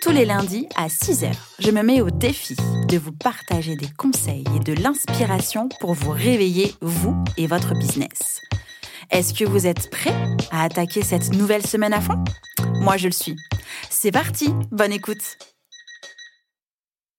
Tous les lundis à 6h, je me mets au défi de vous partager des conseils et de l'inspiration pour vous réveiller, vous et votre business. Est-ce que vous êtes prêts à attaquer cette nouvelle semaine à fond? Moi, je le suis. C'est parti, bonne écoute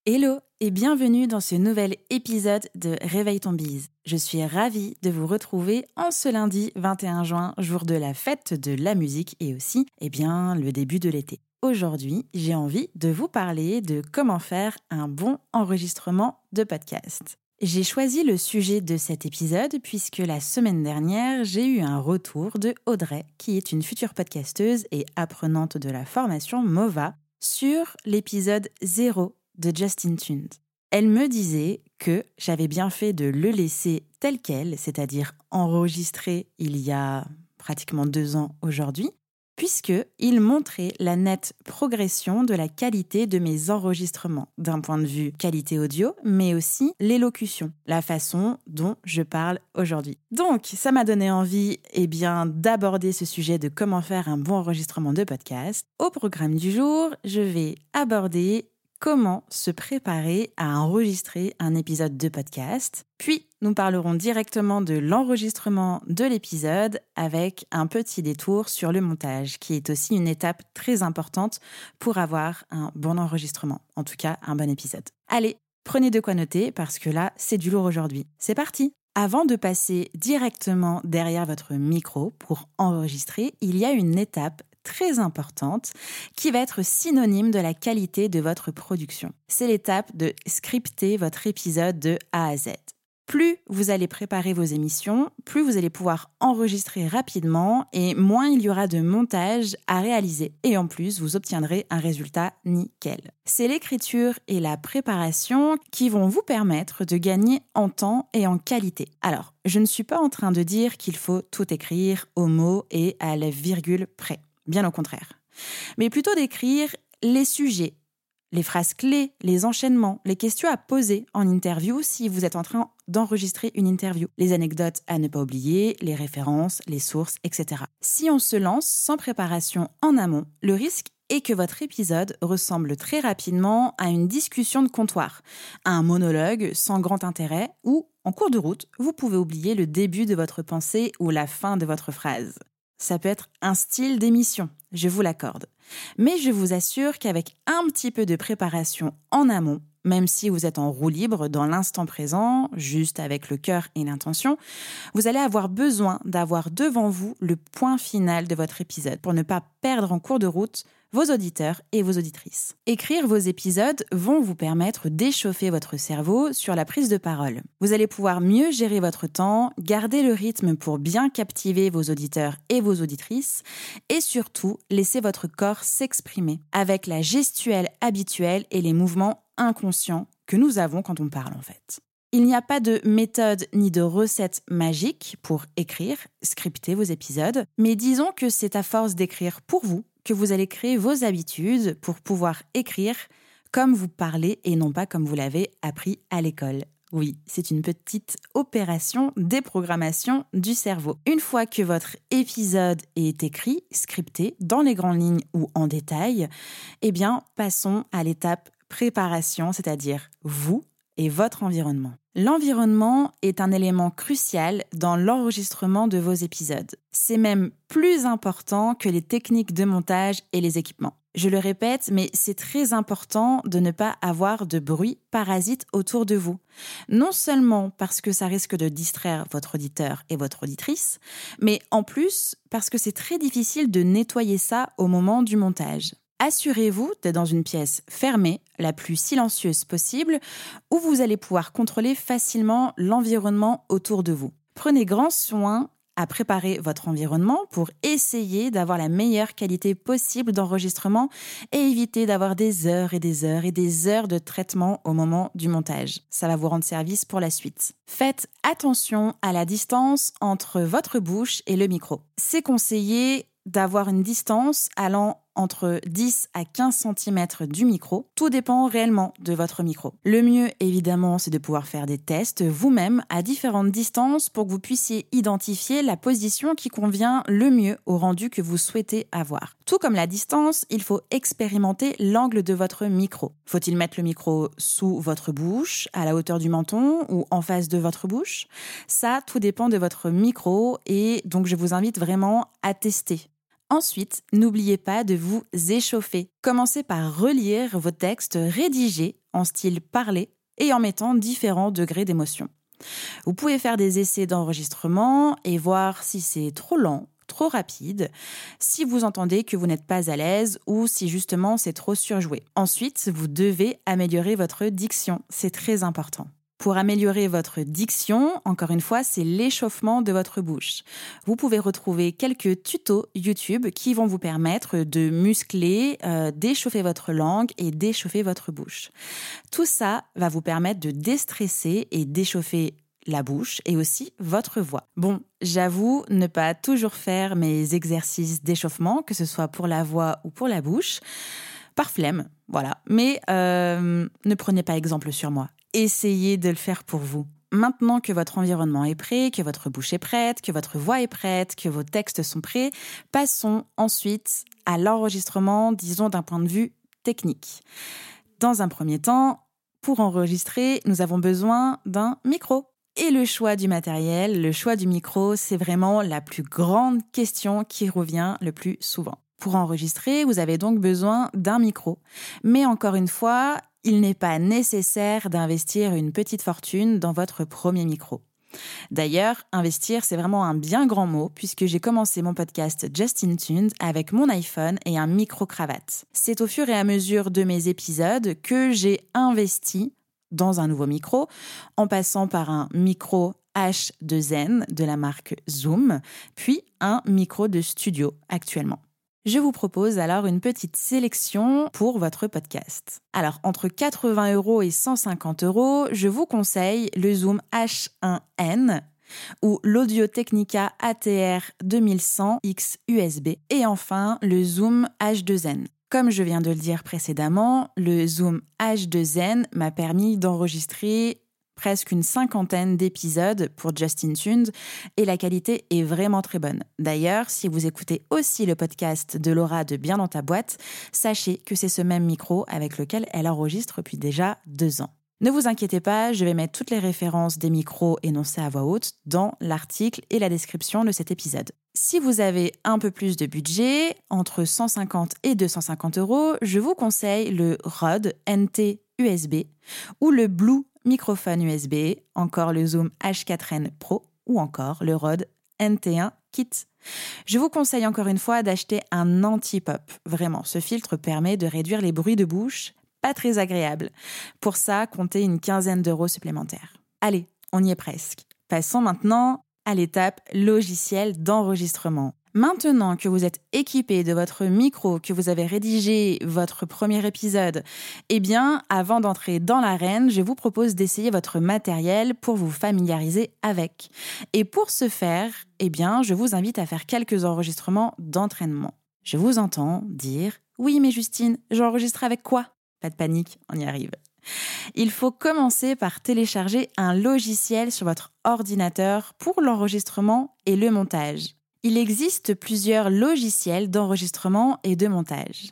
Hello et bienvenue dans ce nouvel épisode de Réveille ton bise. Je suis ravie de vous retrouver en ce lundi 21 juin, jour de la fête de la musique et aussi, eh bien, le début de l'été. Aujourd'hui, j'ai envie de vous parler de comment faire un bon enregistrement de podcast. J'ai choisi le sujet de cet épisode puisque la semaine dernière, j'ai eu un retour de Audrey, qui est une future podcasteuse et apprenante de la formation MOVA, sur l'épisode 0 de Justin Tunes. Elle me disait que j'avais bien fait de le laisser tel quel, c'est-à-dire enregistré il y a pratiquement deux ans aujourd'hui, puisqu'il montrait la nette progression de la qualité de mes enregistrements, d'un point de vue qualité audio, mais aussi l'élocution, la façon dont je parle aujourd'hui. Donc, ça m'a donné envie eh d'aborder ce sujet de comment faire un bon enregistrement de podcast. Au programme du jour, je vais aborder comment se préparer à enregistrer un épisode de podcast. Puis, nous parlerons directement de l'enregistrement de l'épisode avec un petit détour sur le montage, qui est aussi une étape très importante pour avoir un bon enregistrement, en tout cas un bon épisode. Allez, prenez de quoi noter parce que là, c'est du lourd aujourd'hui. C'est parti avant de passer directement derrière votre micro pour enregistrer, il y a une étape très importante qui va être synonyme de la qualité de votre production. C'est l'étape de scripter votre épisode de A à Z. Plus vous allez préparer vos émissions, plus vous allez pouvoir enregistrer rapidement et moins il y aura de montage à réaliser. Et en plus, vous obtiendrez un résultat nickel. C'est l'écriture et la préparation qui vont vous permettre de gagner en temps et en qualité. Alors, je ne suis pas en train de dire qu'il faut tout écrire au mot et à la virgule près bien au contraire. Mais plutôt d'écrire les sujets, les phrases clés, les enchaînements, les questions à poser en interview si vous êtes en train d'enregistrer une interview, les anecdotes à ne pas oublier, les références, les sources, etc. Si on se lance sans préparation en amont, le risque est que votre épisode ressemble très rapidement à une discussion de comptoir, à un monologue sans grand intérêt ou, en cours de route, vous pouvez oublier le début de votre pensée ou la fin de votre phrase. Ça peut être un style d'émission, je vous l'accorde. Mais je vous assure qu'avec un petit peu de préparation en amont, même si vous êtes en roue libre dans l'instant présent, juste avec le cœur et l'intention, vous allez avoir besoin d'avoir devant vous le point final de votre épisode pour ne pas perdre en cours de route vos auditeurs et vos auditrices. Écrire vos épisodes vont vous permettre d'échauffer votre cerveau sur la prise de parole. Vous allez pouvoir mieux gérer votre temps, garder le rythme pour bien captiver vos auditeurs et vos auditrices, et surtout laisser votre corps s'exprimer avec la gestuelle habituelle et les mouvements inconscients que nous avons quand on parle en fait. Il n'y a pas de méthode ni de recette magique pour écrire, scripter vos épisodes, mais disons que c'est à force d'écrire pour vous que vous allez créer vos habitudes pour pouvoir écrire comme vous parlez et non pas comme vous l'avez appris à l'école. Oui, c'est une petite opération déprogrammation du cerveau. Une fois que votre épisode est écrit, scripté, dans les grandes lignes ou en détail, eh bien, passons à l'étape préparation, c'est-à-dire vous et votre environnement. L'environnement est un élément crucial dans l'enregistrement de vos épisodes. C'est même plus important que les techniques de montage et les équipements. Je le répète, mais c'est très important de ne pas avoir de bruit parasite autour de vous. Non seulement parce que ça risque de distraire votre auditeur et votre auditrice, mais en plus parce que c'est très difficile de nettoyer ça au moment du montage. Assurez-vous d'être dans une pièce fermée, la plus silencieuse possible, où vous allez pouvoir contrôler facilement l'environnement autour de vous. Prenez grand soin à préparer votre environnement pour essayer d'avoir la meilleure qualité possible d'enregistrement et éviter d'avoir des heures et des heures et des heures de traitement au moment du montage. Ça va vous rendre service pour la suite. Faites attention à la distance entre votre bouche et le micro. C'est conseillé d'avoir une distance allant entre 10 à 15 cm du micro. Tout dépend réellement de votre micro. Le mieux, évidemment, c'est de pouvoir faire des tests vous-même à différentes distances pour que vous puissiez identifier la position qui convient le mieux au rendu que vous souhaitez avoir. Tout comme la distance, il faut expérimenter l'angle de votre micro. Faut-il mettre le micro sous votre bouche, à la hauteur du menton ou en face de votre bouche? Ça, tout dépend de votre micro et donc je vous invite vraiment à tester Ensuite, n'oubliez pas de vous échauffer. Commencez par relire vos textes rédigés en style parlé et en mettant différents degrés d'émotion. Vous pouvez faire des essais d'enregistrement et voir si c'est trop lent, trop rapide, si vous entendez que vous n'êtes pas à l'aise ou si justement c'est trop surjoué. Ensuite, vous devez améliorer votre diction, c'est très important. Pour améliorer votre diction, encore une fois, c'est l'échauffement de votre bouche. Vous pouvez retrouver quelques tutos YouTube qui vont vous permettre de muscler, euh, d'échauffer votre langue et d'échauffer votre bouche. Tout ça va vous permettre de déstresser et d'échauffer la bouche et aussi votre voix. Bon, j'avoue ne pas toujours faire mes exercices d'échauffement, que ce soit pour la voix ou pour la bouche, par flemme, voilà. Mais euh, ne prenez pas exemple sur moi essayez de le faire pour vous. Maintenant que votre environnement est prêt, que votre bouche est prête, que votre voix est prête, que vos textes sont prêts, passons ensuite à l'enregistrement, disons d'un point de vue technique. Dans un premier temps, pour enregistrer, nous avons besoin d'un micro. Et le choix du matériel, le choix du micro, c'est vraiment la plus grande question qui revient le plus souvent. Pour enregistrer, vous avez donc besoin d'un micro. Mais encore une fois, il n'est pas nécessaire d'investir une petite fortune dans votre premier micro. D'ailleurs, investir, c'est vraiment un bien grand mot puisque j'ai commencé mon podcast Justin Tuned avec mon iPhone et un micro-cravate. C'est au fur et à mesure de mes épisodes que j'ai investi dans un nouveau micro en passant par un micro H2N de la marque Zoom, puis un micro de studio actuellement je vous propose alors une petite sélection pour votre podcast. Alors, entre 80 euros et 150 euros, je vous conseille le Zoom H1N ou l'Audio Technica ATR 2100 X USB et enfin le Zoom H2N. Comme je viens de le dire précédemment, le Zoom H2N m'a permis d'enregistrer presque une cinquantaine d'épisodes pour Justin Tunes et la qualité est vraiment très bonne. D'ailleurs, si vous écoutez aussi le podcast de Laura de Bien dans ta boîte, sachez que c'est ce même micro avec lequel elle enregistre depuis déjà deux ans. Ne vous inquiétez pas, je vais mettre toutes les références des micros énoncés à voix haute dans l'article et la description de cet épisode. Si vous avez un peu plus de budget, entre 150 et 250 euros, je vous conseille le Rode NT USB ou le Blue microphone USB, encore le Zoom H4n Pro ou encore le Rode NT1 Kit. Je vous conseille encore une fois d'acheter un anti-pop. Vraiment, ce filtre permet de réduire les bruits de bouche, pas très agréables. Pour ça, comptez une quinzaine d'euros supplémentaires. Allez, on y est presque. Passons maintenant à l'étape logiciel d'enregistrement. Maintenant que vous êtes équipé de votre micro, que vous avez rédigé votre premier épisode, eh bien, avant d'entrer dans l'arène, je vous propose d'essayer votre matériel pour vous familiariser avec. Et pour ce faire, eh bien, je vous invite à faire quelques enregistrements d'entraînement. Je vous entends dire Oui, mais Justine, j'enregistre avec quoi? Pas de panique, on y arrive. Il faut commencer par télécharger un logiciel sur votre ordinateur pour l'enregistrement et le montage. Il existe plusieurs logiciels d'enregistrement et de montage.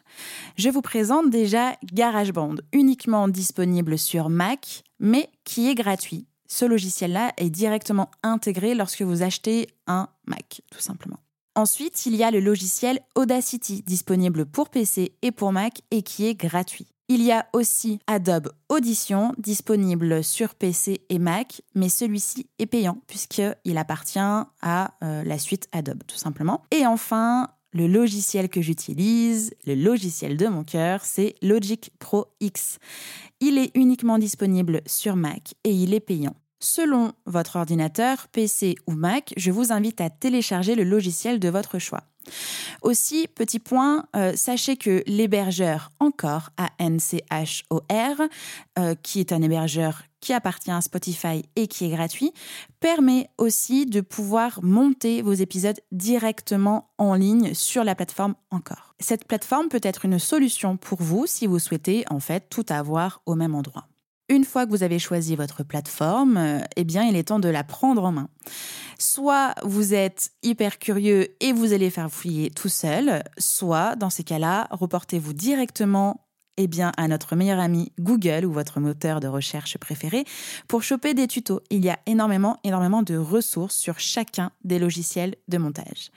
Je vous présente déjà GarageBand, uniquement disponible sur Mac, mais qui est gratuit. Ce logiciel-là est directement intégré lorsque vous achetez un Mac, tout simplement. Ensuite, il y a le logiciel Audacity, disponible pour PC et pour Mac et qui est gratuit. Il y a aussi Adobe Audition disponible sur PC et Mac, mais celui-ci est payant puisqu'il appartient à euh, la suite Adobe tout simplement. Et enfin, le logiciel que j'utilise, le logiciel de mon cœur, c'est Logic Pro X. Il est uniquement disponible sur Mac et il est payant. Selon votre ordinateur, PC ou Mac, je vous invite à télécharger le logiciel de votre choix. Aussi, petit point, euh, sachez que l'hébergeur Encore, A-N-C-H-O-R, euh, qui est un hébergeur qui appartient à Spotify et qui est gratuit, permet aussi de pouvoir monter vos épisodes directement en ligne sur la plateforme Encore. Cette plateforme peut être une solution pour vous si vous souhaitez en fait tout avoir au même endroit. Une fois que vous avez choisi votre plateforme, euh, eh bien, il est temps de la prendre en main. Soit vous êtes hyper curieux et vous allez faire fouiller tout seul, soit, dans ces cas-là, reportez-vous directement eh bien, à notre meilleur ami Google ou votre moteur de recherche préféré pour choper des tutos. Il y a énormément, énormément de ressources sur chacun des logiciels de montage.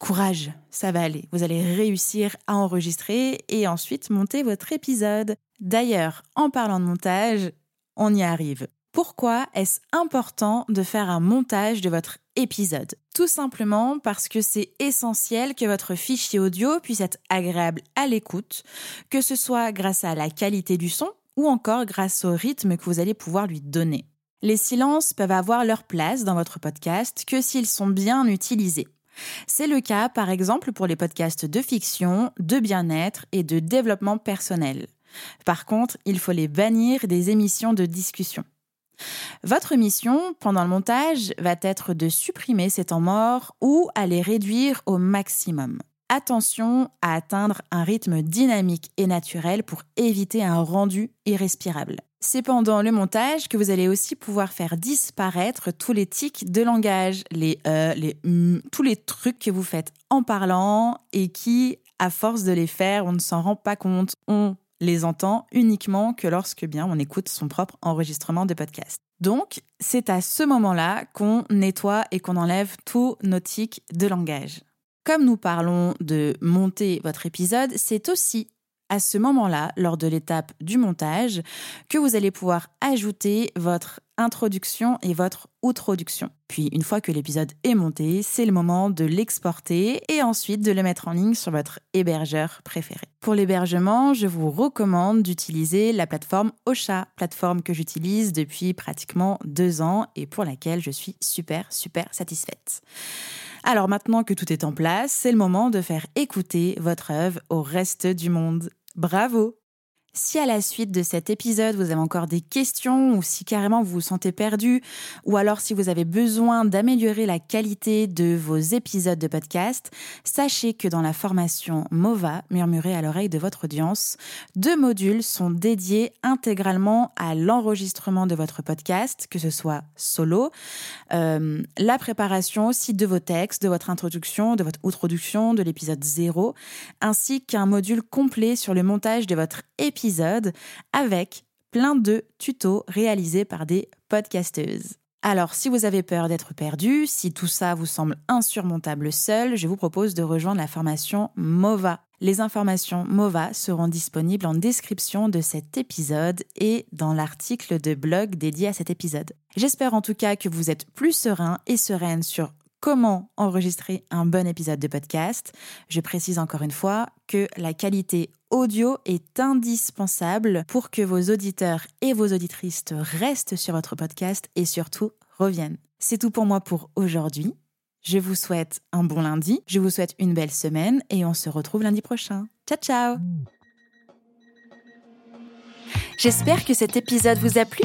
Courage, ça va aller. Vous allez réussir à enregistrer et ensuite monter votre épisode. D'ailleurs, en parlant de montage, on y arrive. Pourquoi est-ce important de faire un montage de votre épisode? Tout simplement parce que c'est essentiel que votre fichier audio puisse être agréable à l'écoute, que ce soit grâce à la qualité du son ou encore grâce au rythme que vous allez pouvoir lui donner. Les silences peuvent avoir leur place dans votre podcast que s'ils sont bien utilisés. C'est le cas par exemple pour les podcasts de fiction, de bien-être et de développement personnel. Par contre, il faut les bannir des émissions de discussion. Votre mission pendant le montage va être de supprimer ces temps morts ou à les réduire au maximum. Attention à atteindre un rythme dynamique et naturel pour éviter un rendu irrespirable. C'est pendant le montage que vous allez aussi pouvoir faire disparaître tous les tics de langage, les euh, les hum, tous les trucs que vous faites en parlant et qui, à force de les faire, on ne s'en rend pas compte. On les entend uniquement que lorsque bien on écoute son propre enregistrement de podcast. Donc, c'est à ce moment-là qu'on nettoie et qu'on enlève tous nos tics de langage. Comme nous parlons de monter votre épisode, c'est aussi à ce moment-là, lors de l'étape du montage, que vous allez pouvoir ajouter votre introduction et votre outroduction. Puis une fois que l'épisode est monté, c'est le moment de l'exporter et ensuite de le mettre en ligne sur votre hébergeur préféré. Pour l'hébergement, je vous recommande d'utiliser la plateforme Ocha, plateforme que j'utilise depuis pratiquement deux ans et pour laquelle je suis super super satisfaite. Alors maintenant que tout est en place, c'est le moment de faire écouter votre œuvre au reste du monde. Bravo si à la suite de cet épisode, vous avez encore des questions ou si carrément vous vous sentez perdu ou alors si vous avez besoin d'améliorer la qualité de vos épisodes de podcast, sachez que dans la formation MOVA, murmurée à l'oreille de votre audience, deux modules sont dédiés intégralement à l'enregistrement de votre podcast, que ce soit solo, euh, la préparation aussi de vos textes, de votre introduction, de votre introduction, de l'épisode 0, ainsi qu'un module complet sur le montage de votre épisode avec plein de tutos réalisés par des podcasteuses. Alors, si vous avez peur d'être perdu, si tout ça vous semble insurmontable seul, je vous propose de rejoindre la formation MOVA. Les informations MOVA seront disponibles en description de cet épisode et dans l'article de blog dédié à cet épisode. J'espère en tout cas que vous êtes plus serein et sereine sur comment enregistrer un bon épisode de podcast. Je précise encore une fois que la qualité audio est indispensable pour que vos auditeurs et vos auditrices restent sur votre podcast et surtout reviennent. C'est tout pour moi pour aujourd'hui. Je vous souhaite un bon lundi, je vous souhaite une belle semaine et on se retrouve lundi prochain. Ciao ciao J'espère que cet épisode vous a plu.